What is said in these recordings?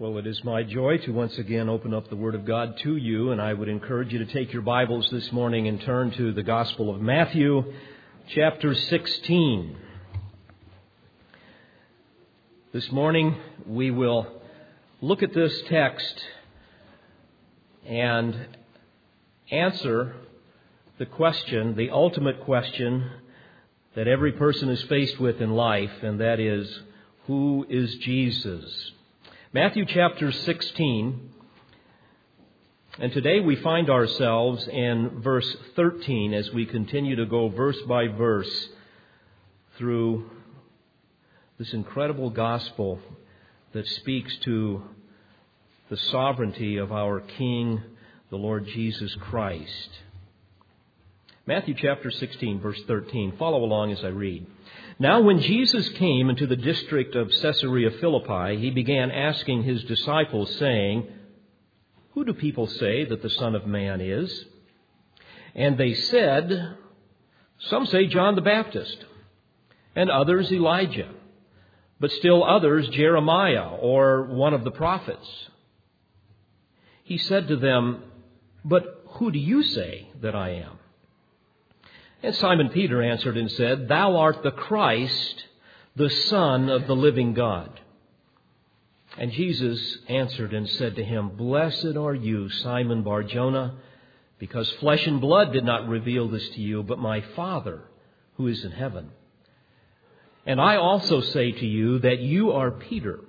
Well, it is my joy to once again open up the Word of God to you, and I would encourage you to take your Bibles this morning and turn to the Gospel of Matthew, chapter 16. This morning we will look at this text and answer the question, the ultimate question that every person is faced with in life, and that is, who is Jesus? Matthew chapter 16. And today we find ourselves in verse 13 as we continue to go verse by verse through this incredible gospel that speaks to the sovereignty of our King, the Lord Jesus Christ. Matthew chapter 16, verse 13. Follow along as I read. Now, when Jesus came into the district of Caesarea Philippi, he began asking his disciples, saying, Who do people say that the Son of Man is? And they said, Some say John the Baptist, and others Elijah, but still others Jeremiah or one of the prophets. He said to them, But who do you say that I am? And Simon Peter answered and said, Thou art the Christ, the Son of the living God. And Jesus answered and said to him, Blessed are you, Simon Barjona, because flesh and blood did not reveal this to you, but my Father who is in heaven. And I also say to you that you are Peter,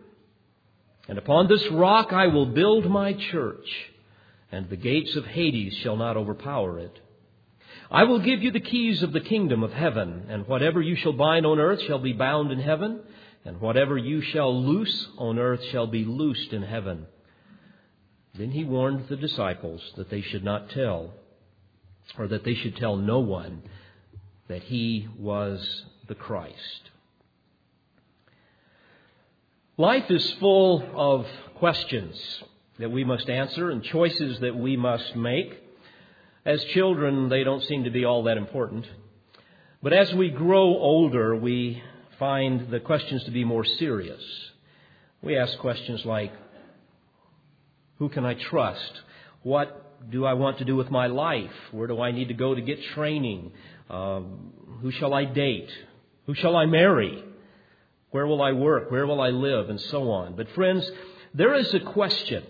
and upon this rock I will build my church, and the gates of Hades shall not overpower it. I will give you the keys of the kingdom of heaven, and whatever you shall bind on earth shall be bound in heaven, and whatever you shall loose on earth shall be loosed in heaven. Then he warned the disciples that they should not tell, or that they should tell no one, that he was the Christ. Life is full of questions that we must answer and choices that we must make. As children, they don't seem to be all that important. But as we grow older, we find the questions to be more serious. We ask questions like Who can I trust? What do I want to do with my life? Where do I need to go to get training? Um, who shall I date? Who shall I marry? Where will I work? Where will I live? And so on. But, friends, there is a question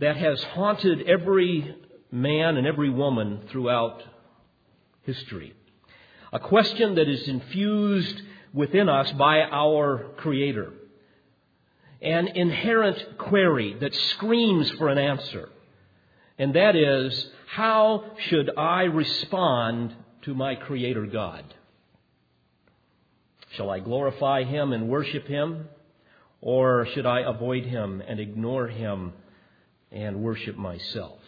that has haunted every man and every woman throughout history. A question that is infused within us by our Creator. An inherent query that screams for an answer. And that is, how should I respond to my Creator God? Shall I glorify Him and worship Him? Or should I avoid Him and ignore Him and worship myself?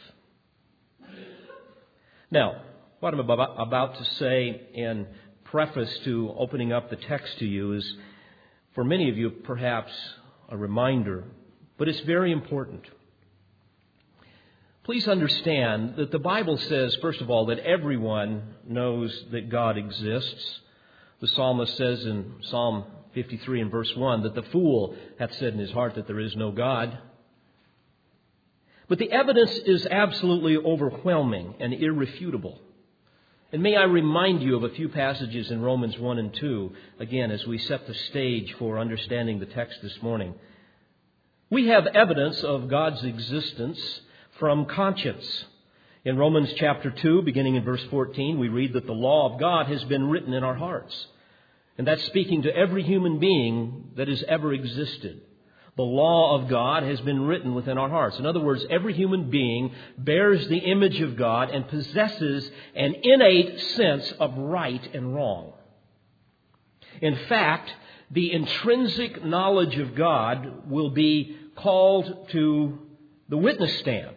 Now, what I'm about to say in preface to opening up the text to you is, for many of you, perhaps a reminder, but it's very important. Please understand that the Bible says, first of all, that everyone knows that God exists. The psalmist says in Psalm 53 and verse 1 that the fool hath said in his heart that there is no God. But the evidence is absolutely overwhelming and irrefutable. And may I remind you of a few passages in Romans 1 and 2, again, as we set the stage for understanding the text this morning. We have evidence of God's existence from conscience. In Romans chapter 2, beginning in verse 14, we read that the law of God has been written in our hearts. And that's speaking to every human being that has ever existed. The law of God has been written within our hearts. In other words, every human being bears the image of God and possesses an innate sense of right and wrong. In fact, the intrinsic knowledge of God will be called to the witness stand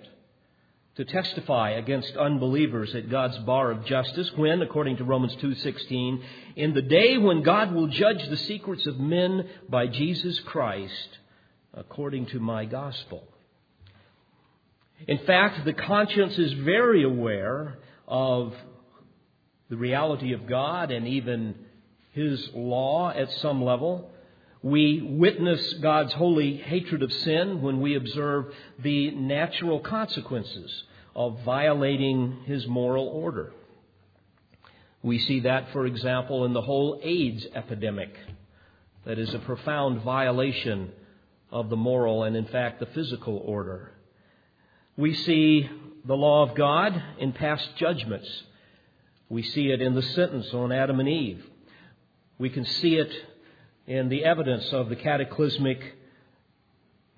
to testify against unbelievers at God's bar of justice when according to Romans 2:16 in the day when God will judge the secrets of men by Jesus Christ according to my gospel. In fact, the conscience is very aware of the reality of God and even His law at some level. We witness God's holy hatred of sin when we observe the natural consequences of violating His moral order. We see that, for example, in the whole AIDS epidemic. That is a profound violation of the moral and, in fact, the physical order. We see the law of God in past judgments. We see it in the sentence on Adam and Eve. We can see it in the evidence of the cataclysmic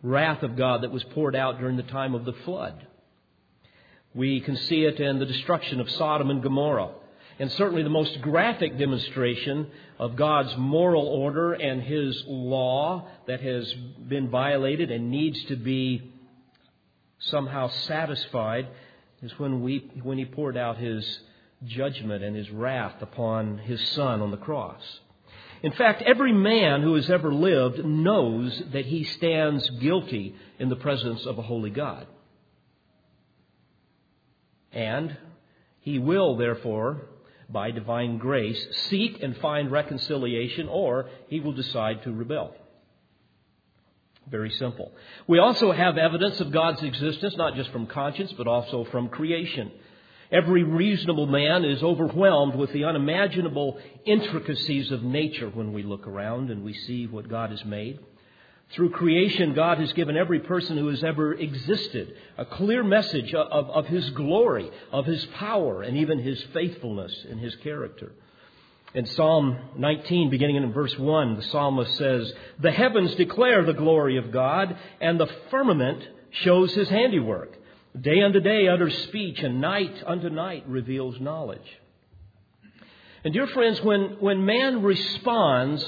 wrath of God that was poured out during the time of the flood. We can see it in the destruction of Sodom and Gomorrah. And certainly the most graphic demonstration of God's moral order and His law that has been violated and needs to be somehow satisfied is when, we, when He poured out His judgment and His wrath upon His Son on the cross. In fact, every man who has ever lived knows that he stands guilty in the presence of a holy God. And he will, therefore, by divine grace, seek and find reconciliation, or he will decide to rebel. Very simple. We also have evidence of God's existence, not just from conscience, but also from creation. Every reasonable man is overwhelmed with the unimaginable intricacies of nature when we look around and we see what God has made. Through creation, God has given every person who has ever existed a clear message of, of, His glory, of His power, and even His faithfulness in His character. In Psalm 19, beginning in verse 1, the psalmist says, The heavens declare the glory of God, and the firmament shows His handiwork. Day unto day utters speech, and night unto night reveals knowledge. And dear friends, when, when man responds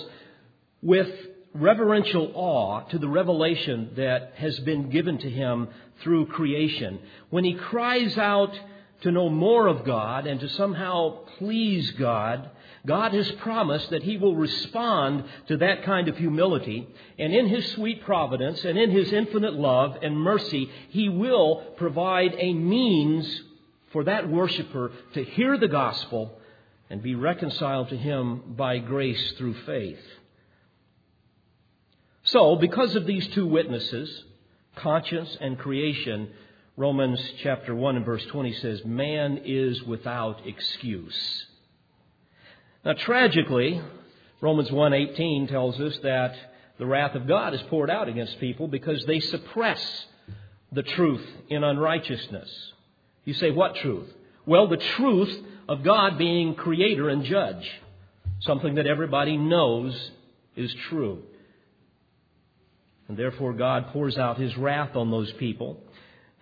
with reverential awe to the revelation that has been given to him through creation, when he cries out to know more of God and to somehow please God, God has promised that He will respond to that kind of humility, and in His sweet providence and in His infinite love and mercy, He will provide a means for that worshiper to hear the gospel and be reconciled to Him by grace through faith. So, because of these two witnesses, conscience and creation, Romans chapter 1 and verse 20 says, Man is without excuse. Now, tragically, Romans 1:18 tells us that the wrath of God is poured out against people because they suppress the truth in unrighteousness. You say, what truth? Well, the truth of God being creator and judge, something that everybody knows is true. And therefore, God pours out his wrath on those people.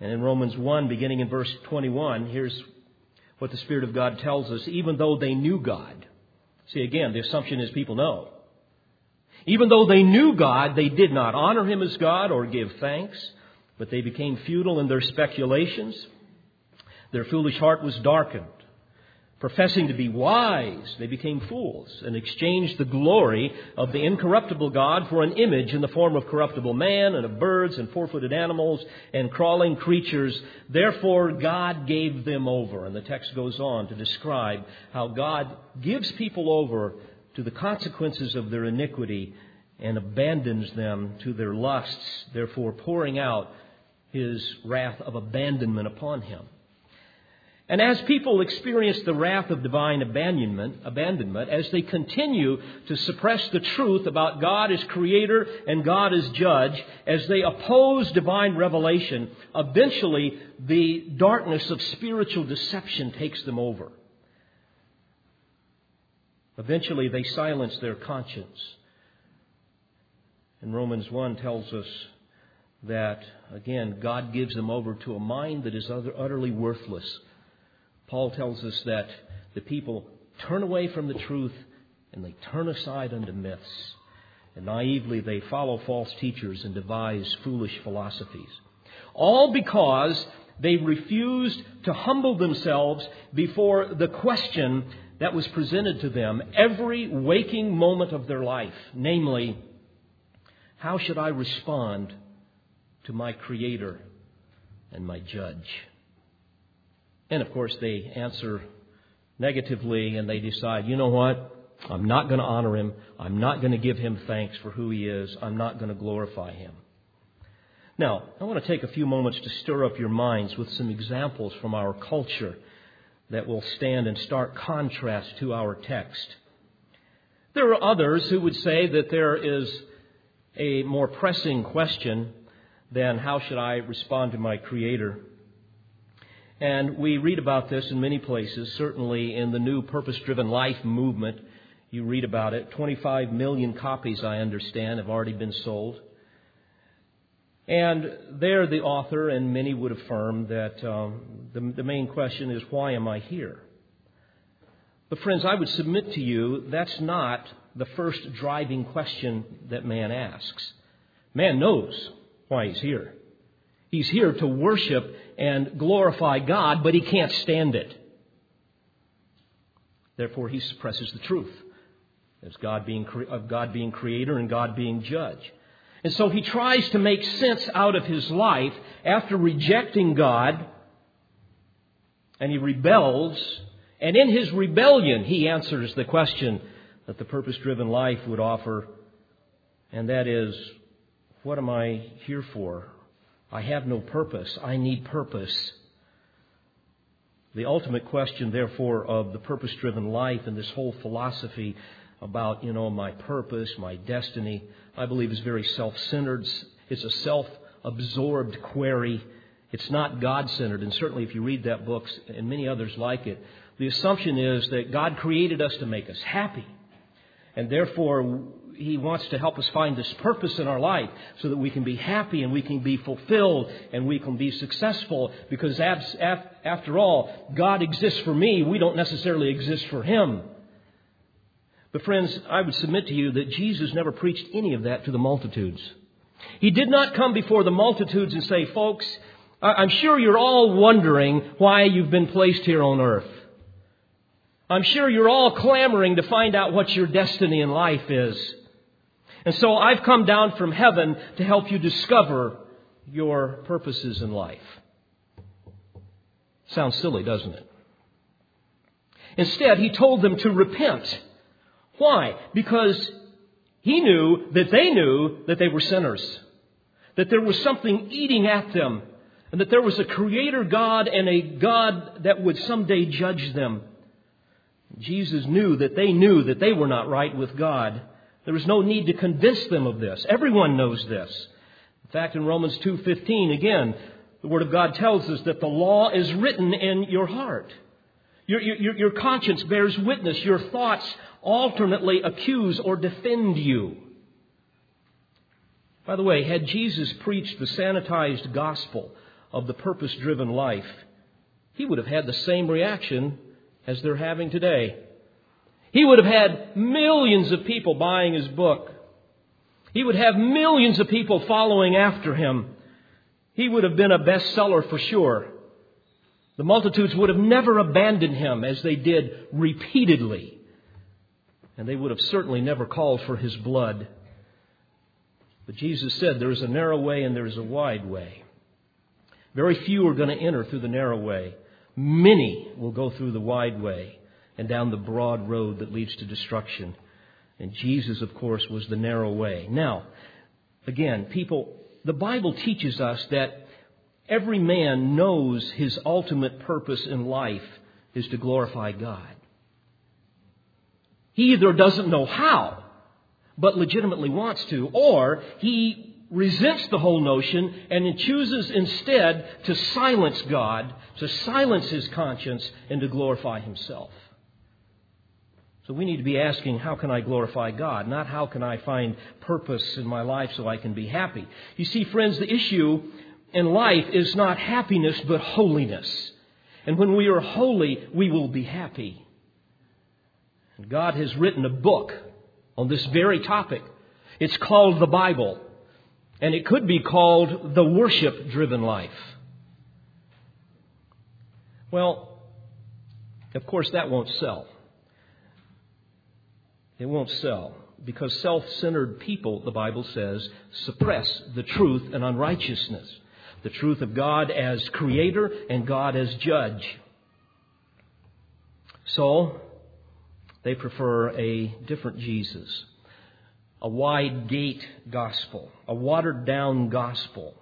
And in Romans 1, beginning in verse 21, here's what the Spirit of God tells us even though they knew God, See, again, the assumption is people know. Even though they knew God, they did not honor Him as God or give thanks, but they became futile in their speculations. Their foolish heart was darkened. Professing to be wise, they became fools and exchanged the glory of the incorruptible God for an image in the form of corruptible man and of birds and four footed animals and crawling creatures. Therefore, God gave them over. And the text goes on to describe how God gives people over to the consequences of their iniquity and abandons them to their lusts, therefore pouring out his wrath of abandonment upon him. And as people experience the wrath of divine abandonment, abandonment, as they continue to suppress the truth about God as creator and God as judge, as they oppose divine revelation, eventually the darkness of spiritual deception takes them over. Eventually they silence their conscience. And Romans 1 tells us that, again, God gives them over to a mind that is utterly worthless Paul tells us that the people turn away from the truth and they turn aside unto myths. And naively they follow false teachers and devise foolish philosophies. All because they refused to humble themselves before the question that was presented to them every waking moment of their life, namely, how should I respond to my Creator and my Judge? And of course, they answer negatively and they decide, you know what? I'm not going to honor him. I'm not going to give him thanks for who he is. I'm not going to glorify him. Now, I want to take a few moments to stir up your minds with some examples from our culture that will stand in stark contrast to our text. There are others who would say that there is a more pressing question than how should I respond to my Creator. And we read about this in many places, certainly in the new purpose driven life movement. You read about it. 25 million copies, I understand, have already been sold. And there, the author and many would affirm that um, the, the main question is, why am I here? But, friends, I would submit to you that's not the first driving question that man asks. Man knows why he's here. He's here to worship and glorify God, but he can't stand it. Therefore, he suppresses the truth as God being, of God being creator and God being judge. And so he tries to make sense out of his life after rejecting God, and he rebels. And in his rebellion, he answers the question that the purpose driven life would offer, and that is, what am I here for? I have no purpose. I need purpose. The ultimate question, therefore, of the purpose driven life and this whole philosophy about, you know, my purpose, my destiny, I believe is very self centered. It's a self absorbed query. It's not God centered. And certainly, if you read that book and many others like it, the assumption is that God created us to make us happy. And therefore, He wants to help us find this purpose in our life so that we can be happy and we can be fulfilled and we can be successful. Because after all, God exists for me. We don't necessarily exist for Him. But, friends, I would submit to you that Jesus never preached any of that to the multitudes. He did not come before the multitudes and say, Folks, I'm sure you're all wondering why you've been placed here on earth. I'm sure you're all clamoring to find out what your destiny in life is. And so I've come down from heaven to help you discover your purposes in life. Sounds silly, doesn't it? Instead, he told them to repent why? Because he knew that they knew that they were sinners, that there was something eating at them, and that there was a creator God and a God that would someday judge them. Jesus knew that they knew that they were not right with God. There was no need to convince them of this. Everyone knows this. In fact, in Romans 2:15 again, the word of God tells us that the law is written in your heart. Your, your, your conscience bears witness. Your thoughts alternately accuse or defend you. By the way, had Jesus preached the sanitized gospel of the purpose driven life, he would have had the same reaction as they're having today. He would have had millions of people buying his book. He would have millions of people following after him. He would have been a bestseller for sure. The multitudes would have never abandoned him as they did repeatedly. And they would have certainly never called for his blood. But Jesus said there is a narrow way and there is a wide way. Very few are going to enter through the narrow way. Many will go through the wide way and down the broad road that leads to destruction. And Jesus, of course, was the narrow way. Now, again, people, the Bible teaches us that Every man knows his ultimate purpose in life is to glorify God. He either doesn't know how, but legitimately wants to, or he resents the whole notion and chooses instead to silence God, to silence his conscience, and to glorify himself. So we need to be asking, how can I glorify God? Not how can I find purpose in my life so I can be happy. You see, friends, the issue in life is not happiness, but holiness. And when we are holy, we will be happy. And God has written a book on this very topic. It's called the Bible. And it could be called the worship driven life. Well, of course, that won't sell. It won't sell because self centered people, the Bible says, suppress the truth and unrighteousness the truth of God as creator and God as judge. So, They prefer a different Jesus, a wide gate gospel, a watered down gospel.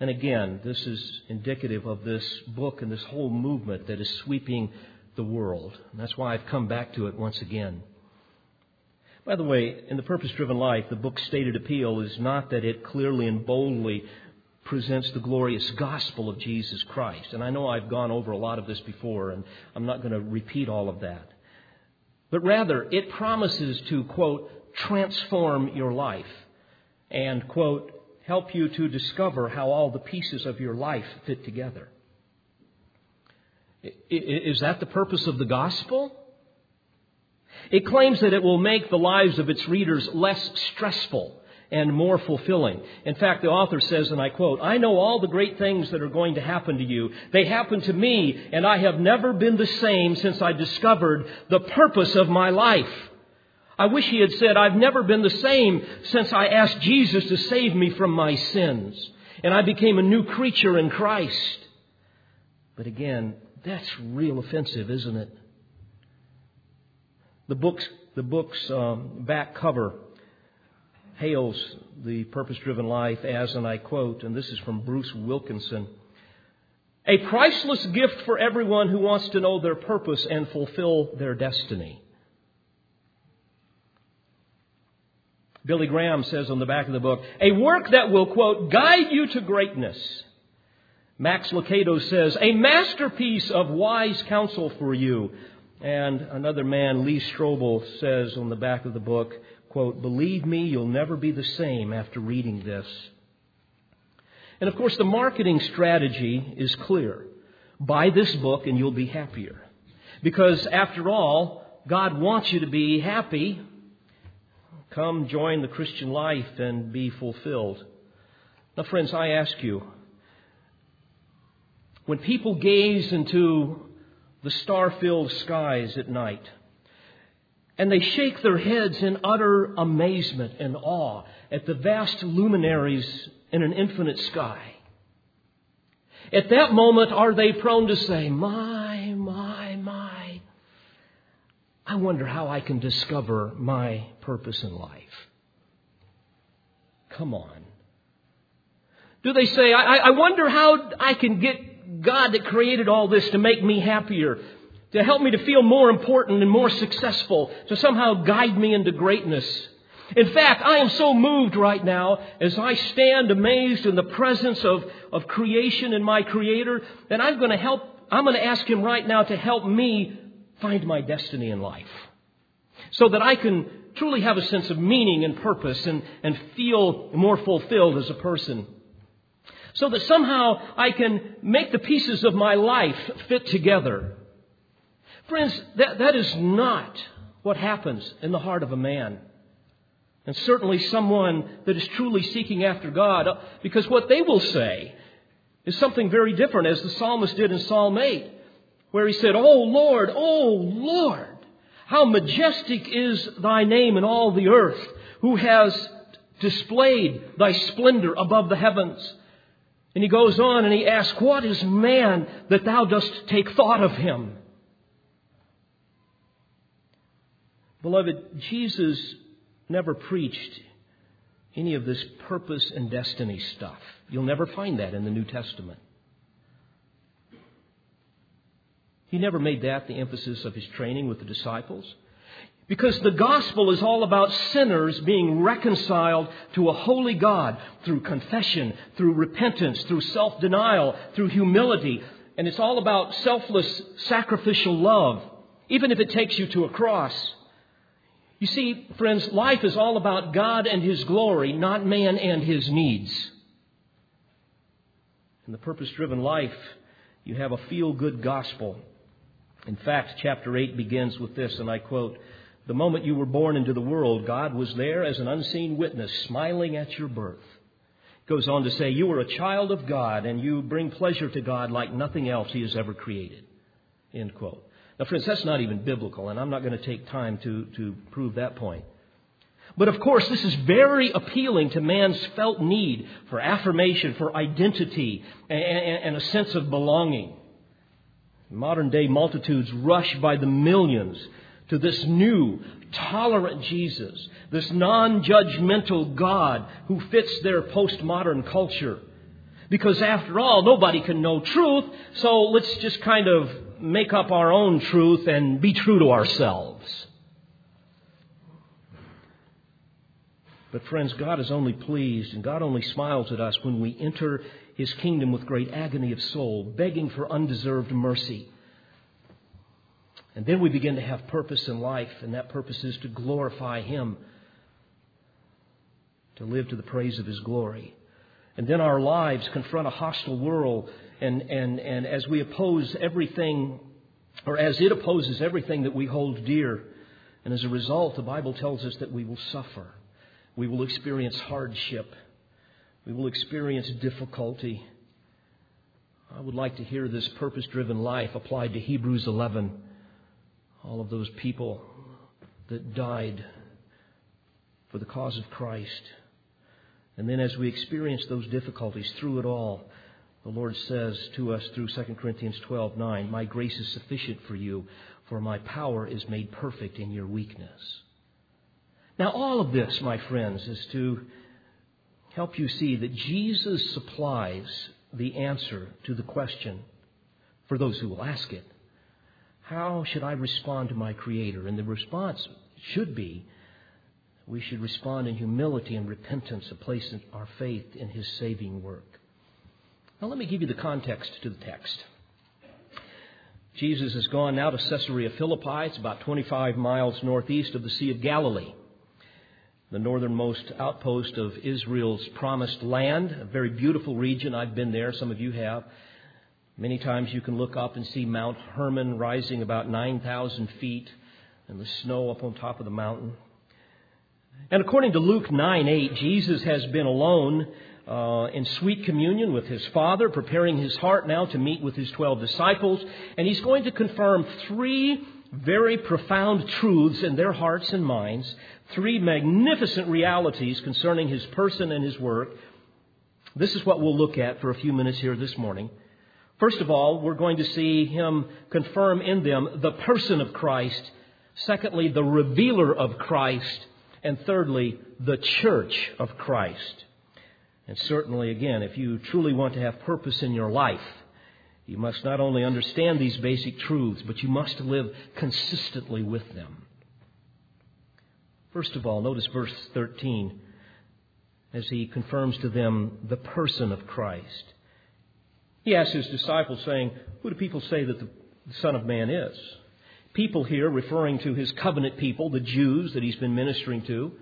And again, this is indicative of this book and this whole movement that is sweeping the world. And that's why I've come back to it once again. By the way, in the purpose driven life, the book's stated appeal is not that it clearly and boldly presents the glorious gospel of Jesus Christ. And I know I've gone over a lot of this before, and I'm not going to repeat all of that. But rather, it promises to, quote, transform your life and, quote, help you to discover how all the pieces of your life fit together. Is that the purpose of the gospel? It claims that it will make the lives of its readers less stressful and more fulfilling. In fact, the author says, and I quote, I know all the great things that are going to happen to you. They happen to me, and I have never been the same since I discovered the purpose of my life. I wish he had said, I've never been the same since I asked Jesus to save me from my sins, and I became a new creature in Christ. But again, that's real offensive, isn't it? The book's, the book's um, back cover hails the purpose driven life as, and I quote, and this is from Bruce Wilkinson a priceless gift for everyone who wants to know their purpose and fulfill their destiny. Billy Graham says on the back of the book, a work that will, quote, guide you to greatness. Max Lucado says, a masterpiece of wise counsel for you. And another man, Lee Strobel, says on the back of the book, quote, Believe me, you'll never be the same after reading this. And of course, the marketing strategy is clear. Buy this book and you'll be happier. Because after all, God wants you to be happy. Come join the Christian life and be fulfilled. Now, friends, I ask you, when people gaze into the star filled skies at night, and they shake their heads in utter amazement and awe at the vast luminaries in an infinite sky. At that moment, are they prone to say, My, my, my, I wonder how I can discover my purpose in life? Come on. Do they say, I, I wonder how I can get God that created all this to make me happier? to help me to feel more important and more successful, to somehow guide me into greatness. In fact, I am so moved right now as I stand amazed in the presence of, of creation and my Creator that I'm going to help, I'm going to ask Him right now to help me find my destiny in life. So that I can truly have a sense of meaning and purpose and, and feel more fulfilled as a person. So that somehow I can make the pieces of my life fit together Friends, that, that is not what happens in the heart of a man. And certainly someone that is truly seeking after God, uh, because what they will say is something very different, as the psalmist did in Psalm 8, where he said, Oh Lord, oh Lord, how majestic is thy name in all the earth, who has displayed thy splendor above the heavens. And he goes on and he asks, What is man that thou dost take thought of him? Beloved, Jesus never preached any of this purpose and destiny stuff. You'll never find that in the New Testament. He never made that the emphasis of his training with the disciples. Because the gospel is all about sinners being reconciled to a holy God through confession, through repentance, through self denial, through humility. And it's all about selfless, sacrificial love, even if it takes you to a cross. You see, friends, life is all about God and His glory, not man and his needs. In the purpose driven life, you have a feel good gospel. In fact, chapter 8 begins with this, and I quote The moment you were born into the world, God was there as an unseen witness, smiling at your birth. Goes on to say, You are a child of God, and you bring pleasure to God like nothing else He has ever created. End quote. Now, friends, that's not even biblical, and I'm not going to take time to, to prove that point. But of course, this is very appealing to man's felt need for affirmation, for identity, and, and a sense of belonging. Modern day multitudes rush by the millions to this new, tolerant Jesus, this non judgmental God who fits their postmodern culture. Because after all, nobody can know truth, so let's just kind of make up our own truth and be true to ourselves. But friends, God is only pleased and God only smiles at us when we enter His kingdom with great agony of soul, begging for undeserved mercy. And then we begin to have purpose in life, and that purpose is to glorify Him, to live to the praise of His glory. And then our lives confront a hostile world, and, and, and as we oppose everything, or as it opposes everything that we hold dear, and as a result, the Bible tells us that we will suffer. We will experience hardship. We will experience difficulty. I would like to hear this purpose driven life applied to Hebrews 11. All of those people that died for the cause of Christ. And then as we experience those difficulties through it all, the Lord says to us through 2 Corinthians 12:9, "My grace is sufficient for you, for my power is made perfect in your weakness." Now, all of this, my friends, is to help you see that Jesus supplies the answer to the question for those who will ask it. How should I respond to my Creator? And the response should be we should respond in humility and repentance of placing our faith in His saving work. Now, let me give you the context to the text. Jesus has gone now to Caesarea Philippi. It's about 25 miles northeast of the Sea of Galilee the northernmost outpost of Israel's promised land, a very beautiful region. I've been there, some of you have. Many times you can look up and see Mount Hermon rising about 9,000 feet and the snow up on top of the mountain. And according to Luke 9 8, Jesus has been alone uh, in sweet communion with his Father, preparing his heart now to meet with his 12 disciples. And he's going to confirm three very profound truths in their hearts and minds, three magnificent realities concerning his person and his work. This is what we'll look at for a few minutes here this morning. First of all, we're going to see him confirm in them the person of Christ. Secondly, the revealer of Christ. And thirdly, the church of Christ. And certainly, again, if you truly want to have purpose in your life, you must not only understand these basic truths, but you must live consistently with them. First of all, notice verse 13 as he confirms to them the person of Christ. He asks his disciples, saying, Who do people say that the Son of Man is? People here referring to his covenant people, the Jews that he's been ministering to.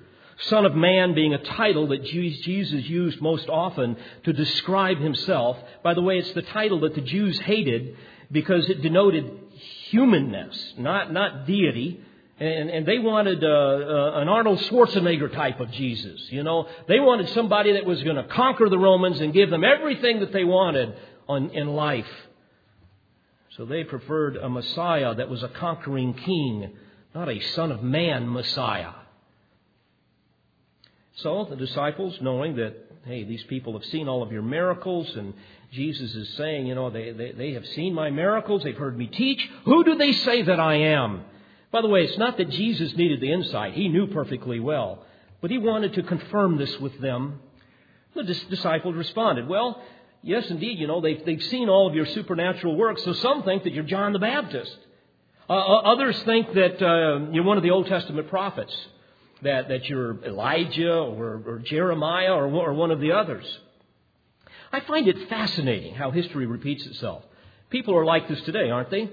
Son of Man being a title that Jesus used most often to describe himself. By the way, it's the title that the Jews hated because it denoted humanness, not, not deity. And, and they wanted uh, uh, an Arnold Schwarzenegger type of Jesus. You know, they wanted somebody that was going to conquer the Romans and give them everything that they wanted on, in life. So they preferred a Messiah that was a conquering king, not a Son of Man Messiah. So the disciples, knowing that, hey, these people have seen all of your miracles, and Jesus is saying, you know, they, they, they have seen my miracles, they've heard me teach. Who do they say that I am? By the way, it's not that Jesus needed the insight. He knew perfectly well. But he wanted to confirm this with them. The disciples responded, Well, yes, indeed, you know, they've, they've seen all of your supernatural works, so some think that you're John the Baptist. Uh, uh others think that uh, you're one of the Old Testament prophets that, that you're Elijah or, or Jeremiah or, or one of the others. I find it fascinating how history repeats itself. People are like this today, aren't they?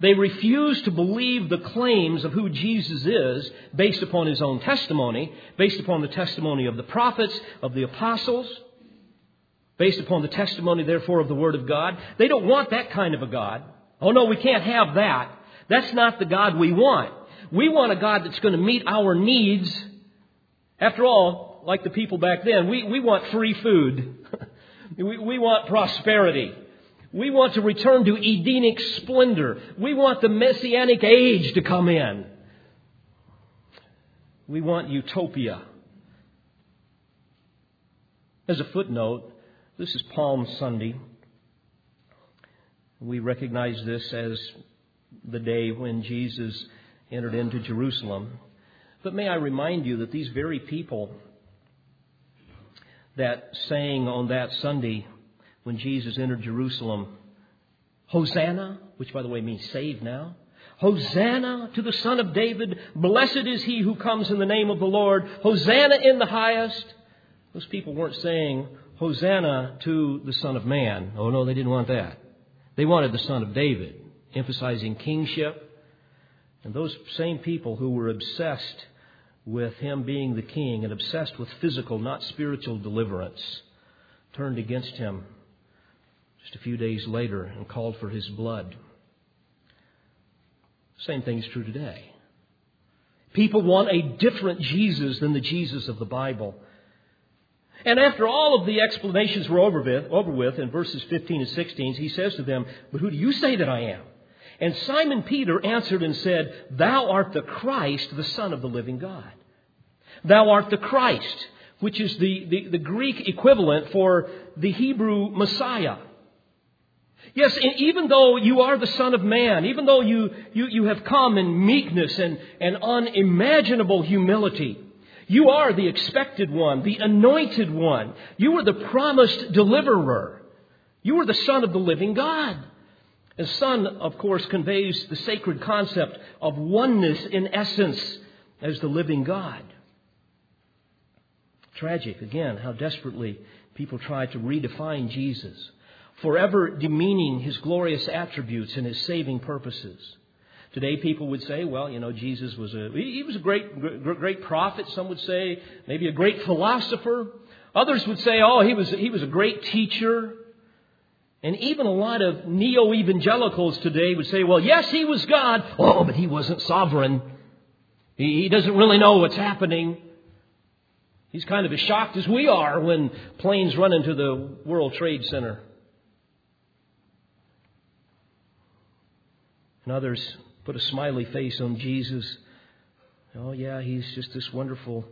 They refuse to believe the claims of who Jesus is based upon his own testimony, based upon the testimony of the prophets, of the apostles, based upon the testimony, therefore, of the Word of God. They don't want that kind of a God. Oh no, we can't have that. That's not the God we want. We want a God that's going to meet our needs. After all, like the people back then, we, we want free food. we, we want prosperity. We want to return to Edenic splendor. We want the messianic age to come in. We want utopia. As a footnote, this is Palm Sunday. We recognize this as the day when Jesus entered into Jerusalem. But may I remind you that these very people that sang on that Sunday when Jesus entered Jerusalem, Hosanna, which by the way means save now, Hosanna to the Son of David, blessed is he who comes in the name of the Lord, Hosanna in the highest. Those people weren't saying, Hosanna to the Son of Man. Oh no, they didn't want that. They wanted the Son of David, emphasizing kingship. And those same people who were obsessed with him being the king and obsessed with physical, not spiritual deliverance, turned against him just a few days later and called for his blood. Same thing is true today. People want a different Jesus than the Jesus of the Bible. And after all of the explanations were over with, over with in verses 15 and 16, he says to them, But who do you say that I am? And Simon Peter answered and said, Thou art the Christ, the Son of the living God. Thou art the Christ, which is the, the, the Greek equivalent for the Hebrew Messiah. Yes, even though you are the Son of Man, even though you, you, you have come in meekness and, and unimaginable humility, you are the expected one, the anointed one. You are the promised deliverer. You are the Son of the living God. And Son, of course, conveys the sacred concept of oneness in essence as the living God. Tragic, again, how desperately people try to redefine Jesus, forever demeaning his glorious attributes and his saving purposes. Today, people would say, well, you know, Jesus was a, he was a great, great prophet. Some would say maybe a great philosopher. Others would say, oh, he was, he was a great teacher. And even a lot of neo evangelicals today would say, well, yes, he was God. Oh, but he wasn't sovereign. He, he doesn't really know what's happening. He's kind of as shocked as we are when planes run into the World Trade Center. And others put a smiley face on Jesus. Oh, yeah, he's just this wonderful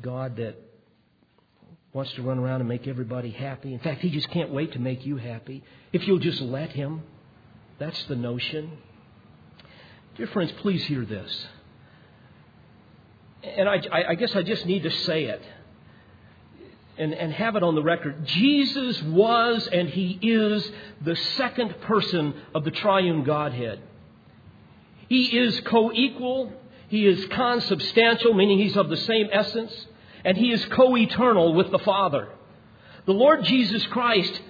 God that wants to run around and make everybody happy. In fact, he just can't wait to make you happy if you'll just let him. That's the notion. Dear friends, please hear this. And I, I guess I just need to say it and, and have it on the record. Jesus was and he is the second person of the triune Godhead. He is co equal, he is consubstantial, meaning he's of the same essence, and he is co eternal with the Father. The Lord Jesus Christ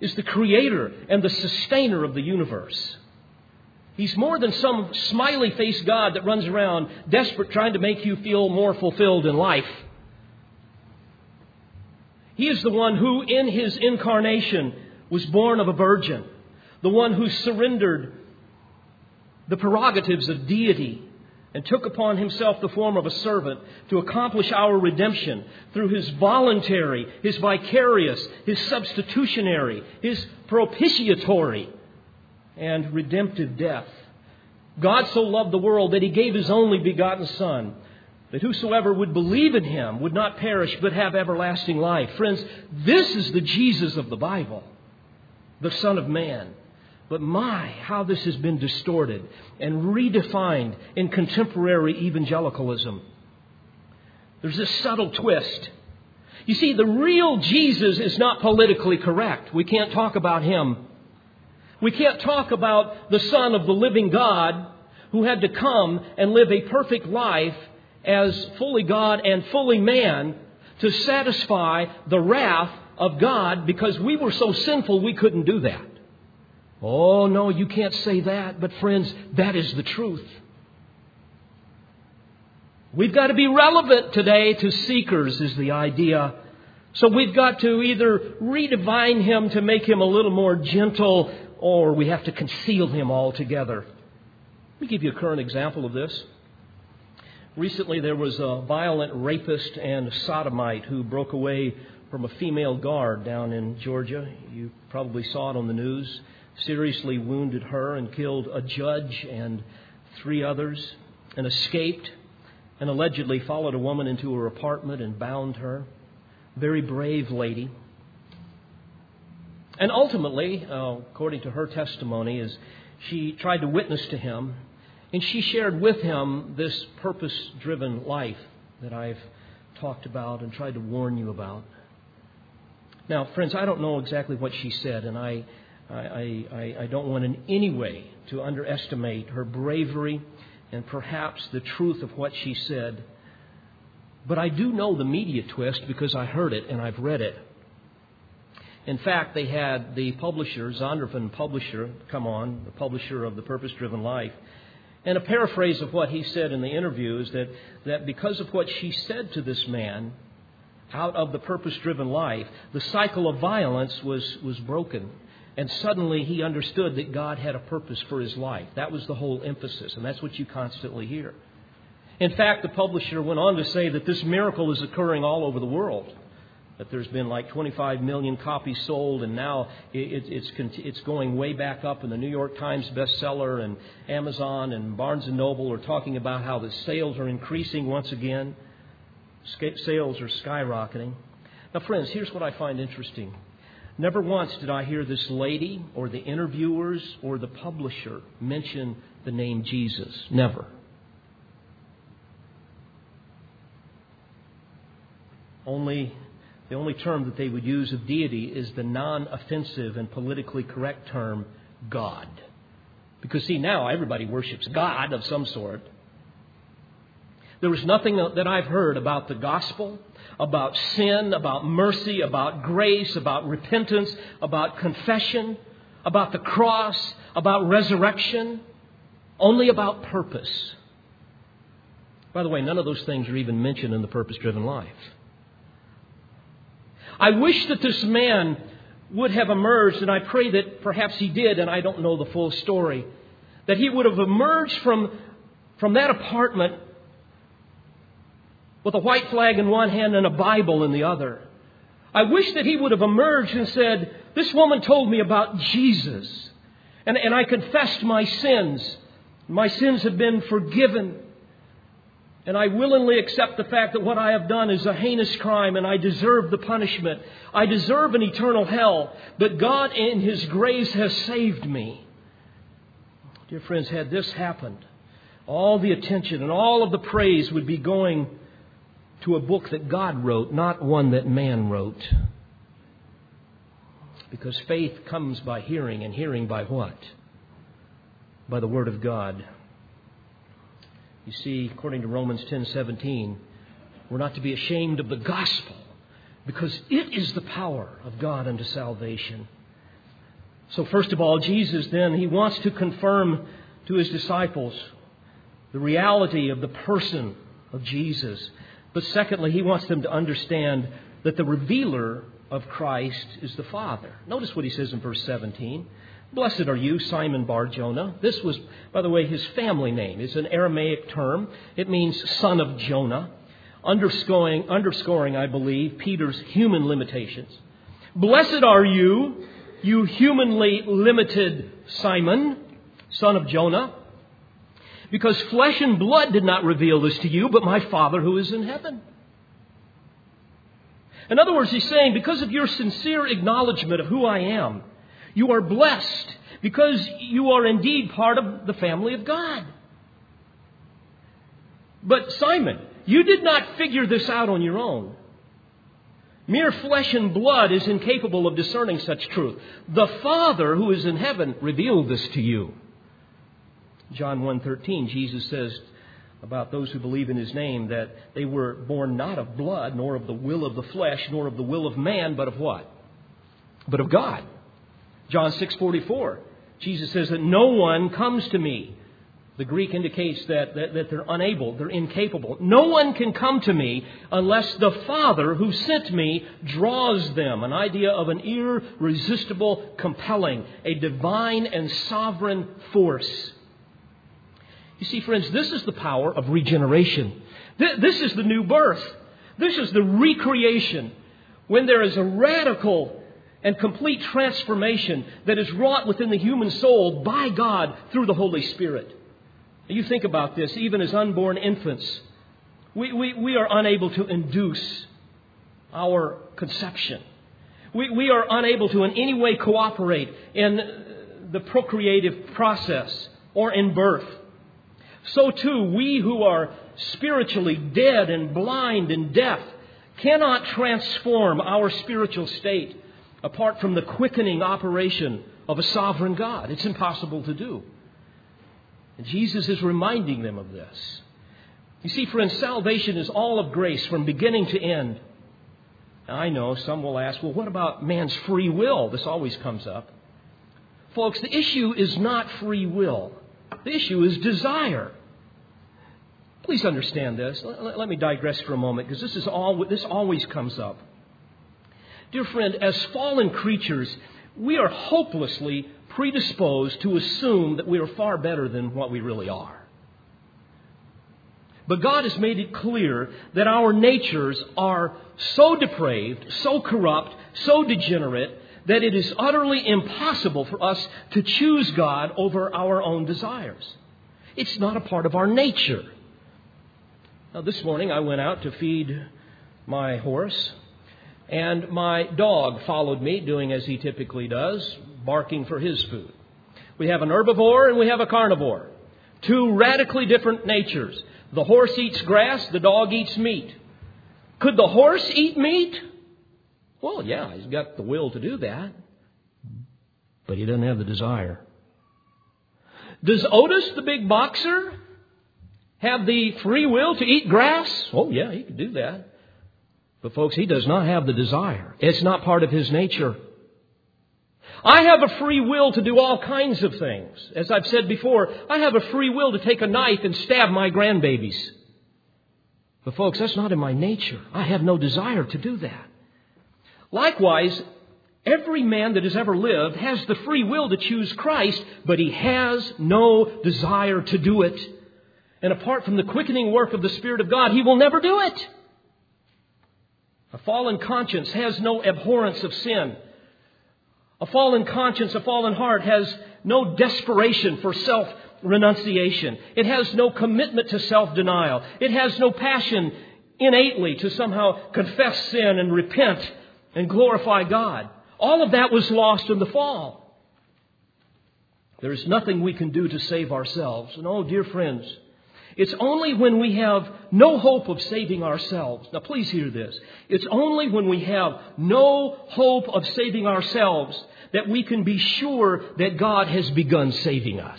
is the creator and the sustainer of the universe. He's more than some smiley faced God that runs around desperate trying to make you feel more fulfilled in life. He is the one who, in his incarnation, was born of a virgin, the one who surrendered the prerogatives of deity and took upon himself the form of a servant to accomplish our redemption through his voluntary, his vicarious, his substitutionary, his propitiatory, and redemptive death. God so loved the world that he gave his only begotten Son, that whosoever would believe in him would not perish but have everlasting life. Friends, this is the Jesus of the Bible, the Son of Man. But my, how this has been distorted and redefined in contemporary evangelicalism. There's this subtle twist. You see, the real Jesus is not politically correct. We can't talk about him. We can't talk about the Son of the living God who had to come and live a perfect life as fully God and fully man to satisfy the wrath of God because we were so sinful we couldn't do that. Oh, no, you can't say that. But, friends, that is the truth. We've got to be relevant today to seekers, is the idea. So we've got to either redefine him to make him a little more gentle, or we have to conceal him altogether. Let me give you a current example of this. Recently, there was a violent rapist and sodomite who broke away from a female guard down in Georgia. You probably saw it on the news seriously wounded her and killed a judge and three others, and escaped, and allegedly followed a woman into her apartment and bound her. Very brave lady. And ultimately, uh, according to her testimony, is she tried to witness to him, And she shared with him this purpose driven life that I've talked about and tried to warn you about. Now, friends, I don't know exactly what she said, and I, I, I, I don't want in any way to underestimate her bravery and perhaps the truth of what she said. But I do know the media twist because I heard it and I've read it. In fact, they had the publisher, Zondervan Publisher, come on, the publisher of The Purpose Driven Life. And a paraphrase of what he said in the interview is that, that because of what she said to this man, out of the purpose driven life, the cycle of violence was, was broken. And suddenly he understood that God had a purpose for his life. That was the whole emphasis, and that's what you constantly hear. In fact, the publisher went on to say that this miracle is occurring all over the world. That there's been like 25 million copies sold, and now it's, it's going way back up in the New York Times bestseller, and Amazon and Barnes and Noble are talking about how the sales are increasing once again. Sales are skyrocketing. Now, friends, here's what I find interesting. Never once did I hear this lady or the interviewers or the publisher mention the name Jesus. Never. Only the only term that they would use of deity is the non offensive and politically correct term God. Because, see, now everybody worships God of some sort. There was nothing that I've heard about the gospel about sin, about mercy, about grace, about repentance, about confession, about the cross, about resurrection, only about purpose. By the way, none of those things are even mentioned in the purpose driven life. I wish that this man would have emerged, and I pray that perhaps he did, and I don't know the full story, that he would have emerged from, from that apartment with a white flag in one hand and a Bible in the other. I wish that he would have emerged and said, This woman told me about Jesus, and, and I confessed my sins. My sins have been forgiven. And I willingly accept the fact that what I have done is a heinous crime and I deserve the punishment. I deserve an eternal hell. But God, in His grace, has saved me. Dear friends, had this happened, all the attention and all of the praise would be going to a book that God wrote, not one that man wrote. Because faith comes by hearing, and hearing by what? By the Word of God. You see, according to Romans 10:17, we're not to be ashamed of the gospel because it is the power of God unto salvation. So first of all, Jesus then he wants to confirm to his disciples the reality of the person of Jesus. But secondly, he wants them to understand that the revealer of Christ is the Father. Notice what he says in verse 17. Blessed are you, Simon Bar Jonah. This was, by the way, his family name. It's an Aramaic term. It means son of Jonah, underscoring, underscoring, I believe, Peter's human limitations. Blessed are you, you humanly limited Simon, son of Jonah. Because flesh and blood did not reveal this to you, but my Father who is in heaven. In other words, he's saying, because of your sincere acknowledgement of who I am, you are blessed because you are indeed part of the family of God. But Simon, you did not figure this out on your own. Mere flesh and blood is incapable of discerning such truth. The Father who is in heaven revealed this to you. John 1:13 Jesus says about those who believe in his name that they were born not of blood nor of the will of the flesh nor of the will of man but of what? But of God. John 6:44 Jesus says that no one comes to me. The Greek indicates that, that, that they're unable, they're incapable. No one can come to me unless the Father who sent me draws them. An idea of an irresistible compelling, a divine and sovereign force. You see, friends, this is the power of regeneration. This is the new birth. This is the recreation. When there is a radical and complete transformation that is wrought within the human soul by God through the Holy Spirit. You think about this, even as unborn infants, we, we, we are unable to induce our conception. We, we are unable to in any way cooperate in the procreative process or in birth. So too we who are spiritually dead and blind and deaf cannot transform our spiritual state apart from the quickening operation of a sovereign God. It's impossible to do. And Jesus is reminding them of this. You see, friends, salvation is all of grace from beginning to end. I know some will ask, well, what about man's free will? This always comes up. Folks, the issue is not free will. The issue is desire. Please understand this. Let me digress for a moment because this is all this always comes up. Dear friend, as fallen creatures, we are hopelessly predisposed to assume that we are far better than what we really are. But God has made it clear that our natures are so depraved, so corrupt, so degenerate, that it is utterly impossible for us to choose God over our own desires. It's not a part of our nature. Now, this morning I went out to feed my horse, and my dog followed me, doing as he typically does, barking for his food. We have an herbivore and we have a carnivore. Two radically different natures. The horse eats grass, the dog eats meat. Could the horse eat meat? Well, yeah, he's got the will to do that. But he doesn't have the desire. Does Otis, the big boxer, have the free will to eat grass? Oh, yeah, he could do that. But, folks, he does not have the desire. It's not part of his nature. I have a free will to do all kinds of things. As I've said before, I have a free will to take a knife and stab my grandbabies. But, folks, that's not in my nature. I have no desire to do that. Likewise, every man that has ever lived has the free will to choose Christ, but he has no desire to do it. And apart from the quickening work of the Spirit of God, he will never do it. A fallen conscience has no abhorrence of sin. A fallen conscience, a fallen heart has no desperation for self renunciation. It has no commitment to self denial. It has no passion innately to somehow confess sin and repent and glorify God. All of that was lost in the fall. There is nothing we can do to save ourselves. And oh, dear friends, it's only when we have no hope of saving ourselves. Now, please hear this. It's only when we have no hope of saving ourselves that we can be sure that God has begun saving us.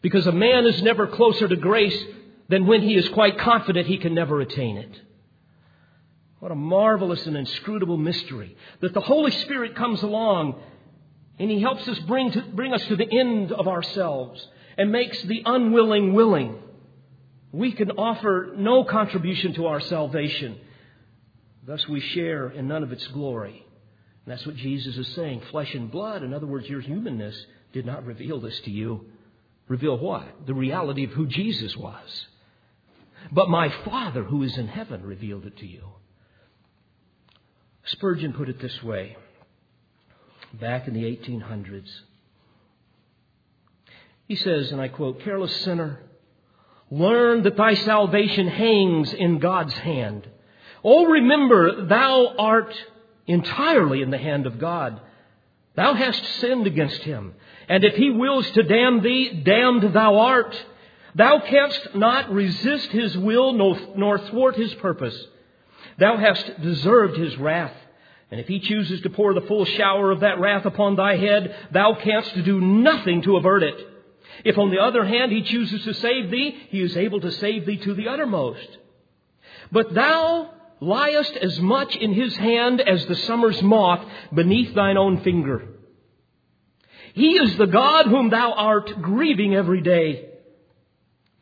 Because a man is never closer to grace than when he is quite confident he can never attain it. What a marvelous and inscrutable mystery that the Holy Spirit comes along and he helps us bring, to, bring us to the end of ourselves and makes the unwilling willing. We can offer no contribution to our salvation. Thus, we share in none of its glory. And that's what Jesus is saying. Flesh and blood, in other words, your humanness, did not reveal this to you. Reveal what? The reality of who Jesus was. But my Father who is in heaven revealed it to you. Spurgeon put it this way back in the 1800s. He says, and I quote, Careless sinner, learn that thy salvation hangs in God's hand. Oh, remember, thou art entirely in the hand of God. Thou hast sinned against him, and if he wills to damn thee, damned thou art. Thou canst not resist his will nor thwart his purpose. Thou hast deserved his wrath. And if he chooses to pour the full shower of that wrath upon thy head, thou canst do nothing to avert it. If on the other hand he chooses to save thee, he is able to save thee to the uttermost. But thou liest as much in his hand as the summer's moth beneath thine own finger. He is the God whom thou art grieving every day.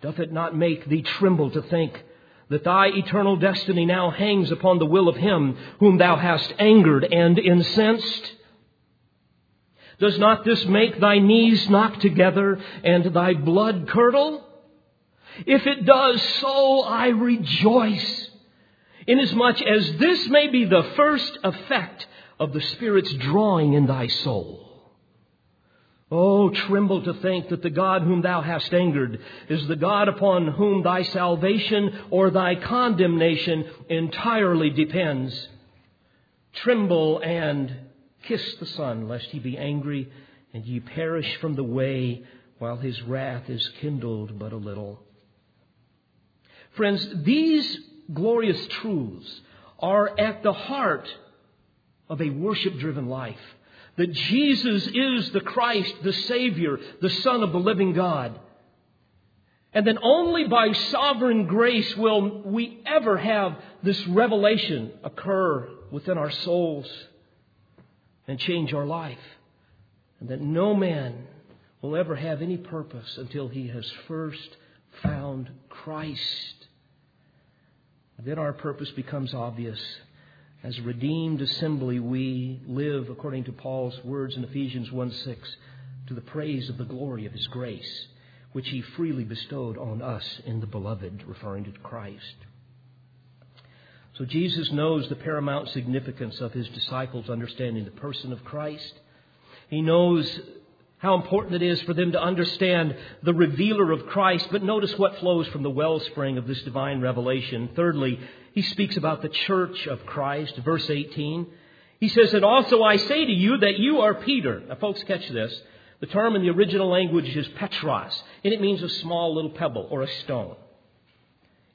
Doth it not make thee tremble to think that thy eternal destiny now hangs upon the will of him whom thou hast angered and incensed? Does not this make thy knees knock together and thy blood curdle? If it does, so I rejoice, inasmuch as this may be the first effect of the Spirit's drawing in thy soul. Oh, tremble to think that the God whom thou hast angered is the God upon whom thy salvation or thy condemnation entirely depends. Tremble and Kiss the Son, lest he be angry and ye perish from the way while his wrath is kindled but a little. Friends, these glorious truths are at the heart of a worship driven life. That Jesus is the Christ, the Savior, the Son of the living God. And then only by sovereign grace will we ever have this revelation occur within our souls and change our life. And that no man will ever have any purpose until he has first found Christ. Then our purpose becomes obvious. As redeemed assembly, we live, according to Paul's words in Ephesians 1 6, to the praise of the glory of his grace which he freely bestowed on us in the beloved, referring to Christ. So Jesus knows the paramount significance of his disciples understanding the person of Christ. He knows how important it is for them to understand the revealer of Christ, but notice what flows from the wellspring of this divine revelation. Thirdly, he speaks about the church of Christ, verse 18. He says, And also I say to you that you are Peter. Now, folks, catch this. The term in the original language is petros, and it means a small little pebble or a stone.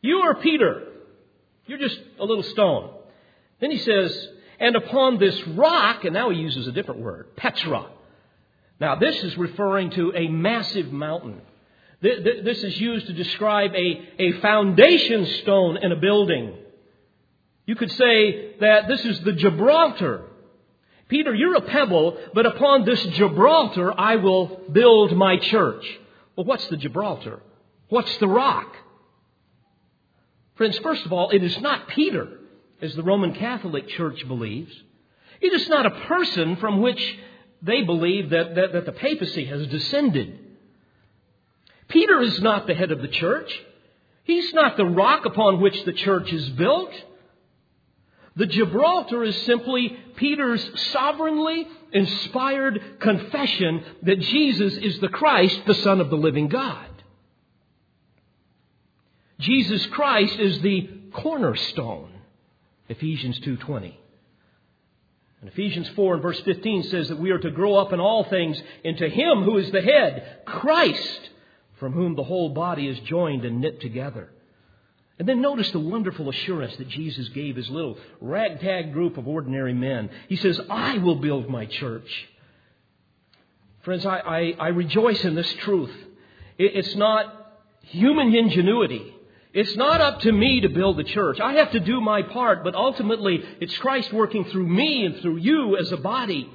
You are Peter. You're just a little stone. Then he says, and upon this rock, and now he uses a different word, Petra. Now, this is referring to a massive mountain. This is used to describe a, a foundation stone in a building. You could say that this is the Gibraltar Peter, you're a pebble, but upon this Gibraltar I will build my church. Well, what's the Gibraltar? What's the rock? Friends, first of all, it is not Peter, as the Roman Catholic Church believes. It is not a person from which they believe that, that, that the papacy has descended. Peter is not the head of the church. He's not the rock upon which the church is built. The Gibraltar is simply Peter's sovereignly inspired confession that Jesus is the Christ, the Son of the living God. Jesus Christ is the cornerstone. Ephesians 2:20. And Ephesians 4 and verse 15 says that we are to grow up in all things into him who is the head, Christ, from whom the whole body is joined and knit together and then notice the wonderful assurance that Jesus gave his little ragtag group of ordinary men. He says, I will build my church. Friends, I, I, I rejoice in this truth. It, it's not human ingenuity. It's not up to me to build the church. I have to do my part, but ultimately it's Christ working through me and through you as a body.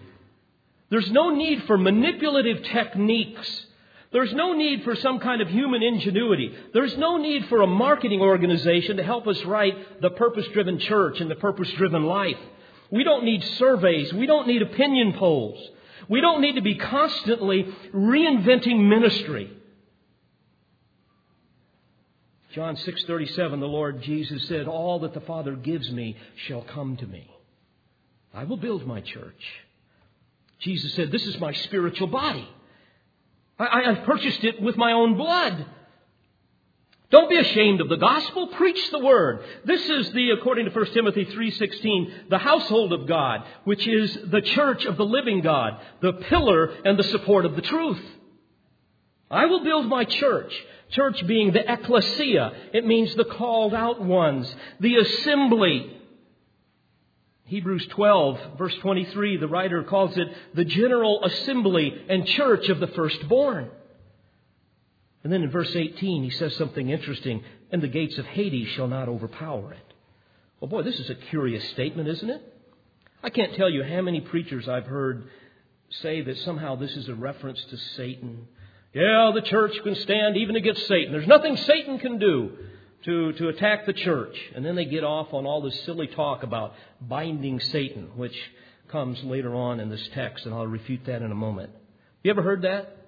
There's no need for manipulative techniques there's no need for some kind of human ingenuity. There's no need for a marketing organization to help us write the purpose driven church and the purpose driven life. We don't need surveys. We don't need opinion polls. We don't need to be constantly reinventing ministry. John 6:37 the Lord Jesus said all that the Father gives me shall come to me. I will build my church. Jesus said this is my spiritual body. I, have purchased it with my own blood. Don't be ashamed of the gospel. Preach the word. This is the, according to 1 Timothy 3.16, the household of God, which is the church of the living God, the pillar and the support of the truth. I will build my church. Church being the ecclesia. It means the called out ones, the assembly. Hebrews 12, verse 23, the writer calls it the general assembly and church of the firstborn. And then in verse 18, he says something interesting, and the gates of Hades shall not overpower it. Well, boy, this is a curious statement, isn't it? I can't tell you how many preachers I've heard say that somehow this is a reference to Satan. Yeah, the church can stand even against Satan. There's nothing Satan can do to, to attack the church. And then they get off on all this silly talk about binding Satan, which comes later on in this text, and I'll refute that in a moment. You ever heard that?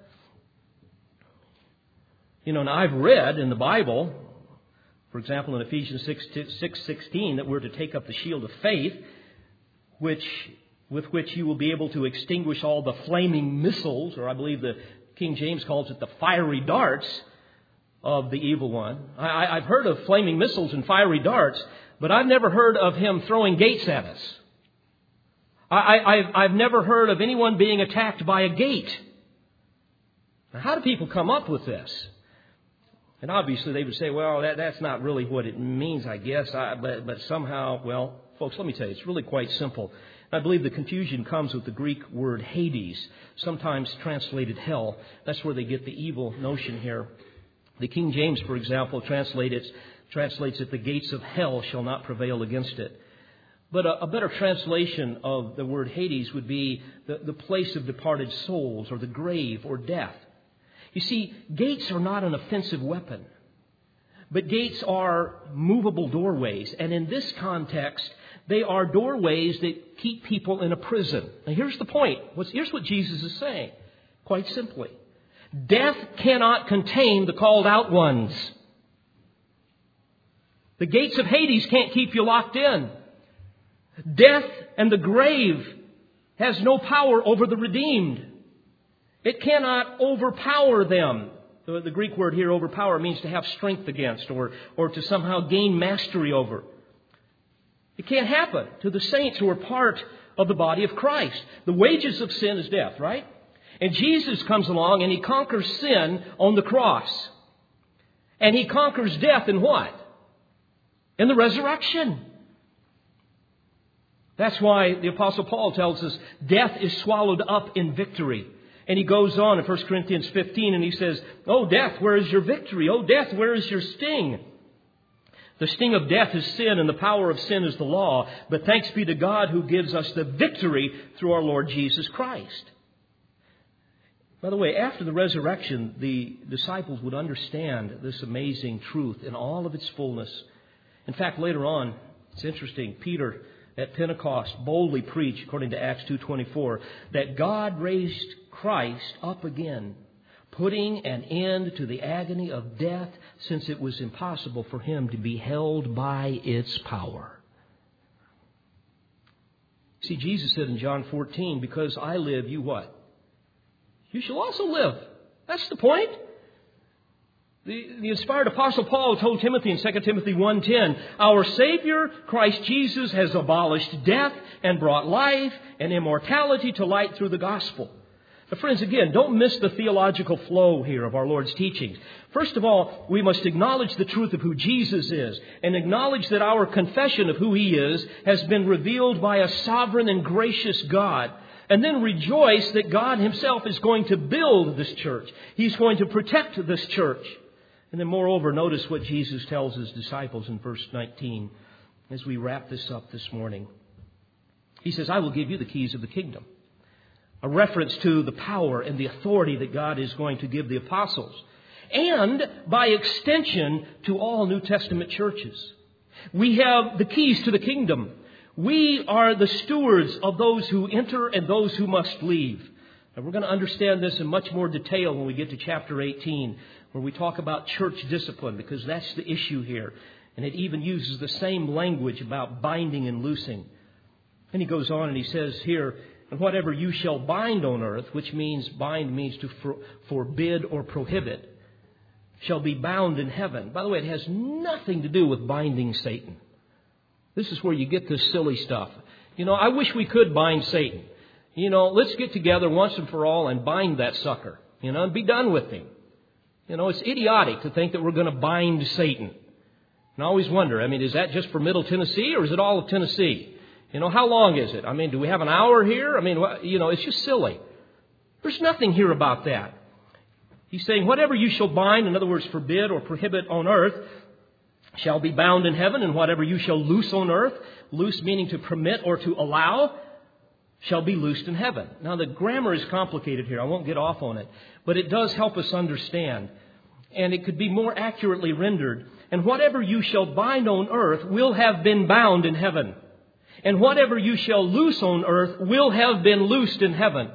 You know, and I've read in the Bible, for example, in Ephesians 6, 6 16, that we're to take up the shield of faith, which, with which you will be able to extinguish all the flaming missiles, or I believe the King James calls it the fiery darts of the evil one. I, have heard of flaming missiles and fiery darts, but I've never heard of him throwing gates at us. I, have never heard of anyone being attacked by a gate. Now, how do people come up with this? And obviously they would say, well, that, that's not really what it means, I guess. I, but, but somehow, well, folks, let me tell you, it's really quite simple. I believe the confusion comes with the Greek word Hades, sometimes translated hell. That's where they get the evil notion here. The King James, for example, translates translates it, the gates of hell shall not prevail against it. But a, a better translation of the word Hades would be the, the place of departed souls, or the grave, or death. You see, gates are not an offensive weapon, but gates are movable doorways. And in this context, they are doorways that keep people in a prison. Now, here's the point. Here's what Jesus is saying, quite simply Death cannot contain the called out ones. The gates of Hades can't keep you locked in. Death and the grave has no power over the redeemed. It cannot overpower them. The, Greek word here, overpower, means to have strength against or, or to somehow gain mastery over. It can't happen to the saints who are part of the body of Christ. The wages of sin is death, right? And Jesus comes along and he conquers sin on the cross. And he conquers death in what? In the resurrection. That's why the Apostle Paul tells us death is swallowed up in victory. And he goes on in 1 Corinthians 15 and he says, Oh, death, where is your victory? Oh, death, where is your sting? The sting of death is sin, and the power of sin is the law. But thanks be to God who gives us the victory through our Lord Jesus Christ. By the way, after the resurrection, the disciples would understand this amazing truth in all of its fullness. In fact, later on, it's interesting, Peter at Pentecost boldly preached, according to Acts 2.24, that God raised Christ up again, putting an end to the agony of death since it was impossible for him to be held by its power. See, Jesus said in John 14, because I live, you what? You shall also live. That's the point. The, the, inspired apostle Paul told Timothy in 2 Timothy 1.10, Our Savior, Christ Jesus, has abolished death and brought life and immortality to light through the gospel. Now, friends, again, don't miss the theological flow here of our Lord's teachings. First of all, we must acknowledge the truth of who Jesus is and acknowledge that our confession of who He is has been revealed by a sovereign and gracious God. And then rejoice that God Himself is going to build this church. He's going to protect this church. And then, moreover, notice what Jesus tells His disciples in verse 19 as we wrap this up this morning. He says, I will give you the keys of the kingdom a reference to the power and the authority that God is going to give the apostles, and by extension to all New Testament churches. We have the keys to the kingdom. We are the stewards of those who enter and those who must leave. And we're going to understand this in much more detail when we get to chapter 18, where we talk about church discipline, because that's the issue here. And it even uses the same language about binding and loosing. And he goes on and he says here, and whatever you shall bind on earth, which means bind means to for, forbid or prohibit, shall be bound in heaven. By the way, it has nothing to do with binding Satan. This is where you get this silly stuff. You know, I wish we could bind Satan. You know, let's get together once and for all and bind that sucker, you know, and be done with him. You know, it's idiotic to think that we're going to bind Satan. And I always wonder, I mean, is that just for Middle Tennessee or is it all of Tennessee? You know, how long is it? I mean, do we have an hour here? I mean, you know, it's just silly. There's nothing here about that. He's saying, whatever you shall bind, in other words, forbid or prohibit on earth, shall be bound in heaven, and whatever you shall loose on earth, loose meaning to permit or to allow, shall be loosed in heaven. Now, the grammar is complicated here. I won't get off on it. But it does help us understand. And it could be more accurately rendered. And whatever you shall bind on earth will have been bound in heaven and whatever you shall loose on earth will have been loosed in heaven.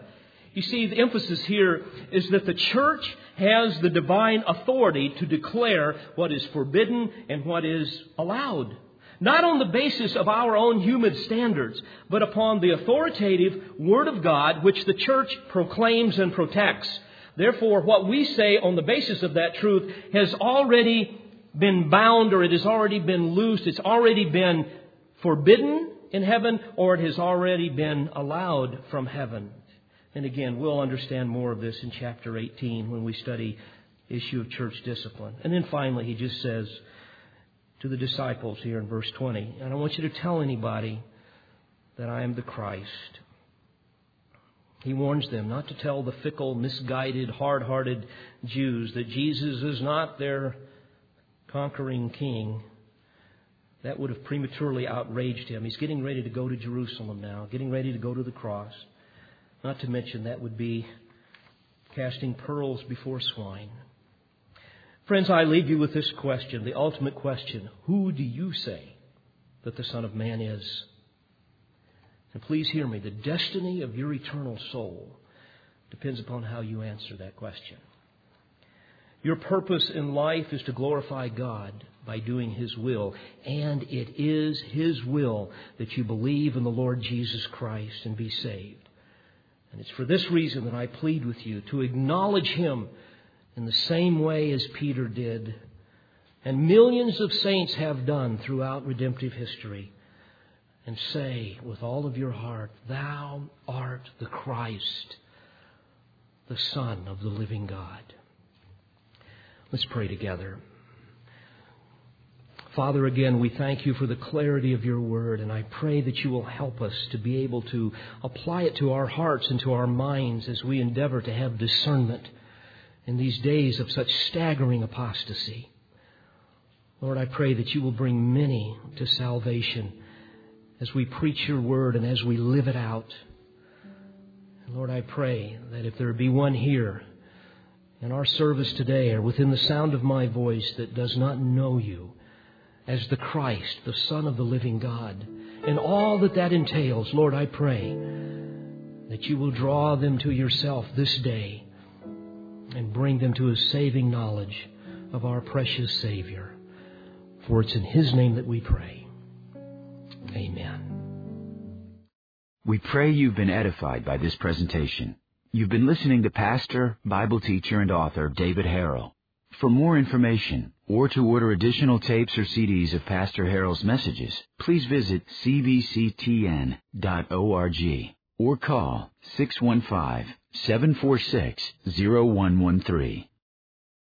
You see, the emphasis here is that the church has the divine authority to declare what is forbidden and what is allowed. Not on the basis of our own human standards, but upon the authoritative Word of God which the church proclaims and protects. Therefore, what we say on the basis of that truth has already been bound or it has already been loosed. It's already been forbidden in heaven or it has already been allowed from heaven. And again, we'll understand more of this in chapter 18 when we study issue of church discipline. And then finally, he just says to the disciples here in verse 20, and I want you to tell anybody that I am the Christ. He warns them not to tell the fickle, misguided, hard hearted Jews that Jesus is not their conquering king. That would have prematurely outraged him. He's getting ready to go to Jerusalem now, getting ready to go to the cross. Not to mention that would be casting pearls before swine. Friends, I leave you with this question, the ultimate question Who do you say that the Son of Man is? And please hear me the destiny of your eternal soul depends upon how you answer that question. Your purpose in life is to glorify God by doing His will, and it is His will that you believe in the Lord Jesus Christ and be saved. And it's for this reason that I plead with you to acknowledge Him in the same way as Peter did, and millions of saints have done throughout redemptive history, and say with all of your heart, Thou art the Christ, the Son of the living God. Let's pray together. Father, again, we thank you for the clarity of your word, and I pray that you will help us to be able to apply it to our hearts and to our minds as we endeavor to have discernment in these days of such staggering apostasy. Lord, I pray that you will bring many to salvation as we preach your word and as we live it out. Lord, I pray that if there be one here in our service today or within the sound of my voice that does not know you, as the Christ, the Son of the living God. And all that that entails, Lord, I pray that you will draw them to yourself this day and bring them to a saving knowledge of our precious Savior. For it's in His name that we pray. Amen. We pray you've been edified by this presentation. You've been listening to pastor, Bible teacher, and author David Harrell. For more information or to order additional tapes or CDs of Pastor Harrell's messages, please visit cbctn.org or call 615 746 0113.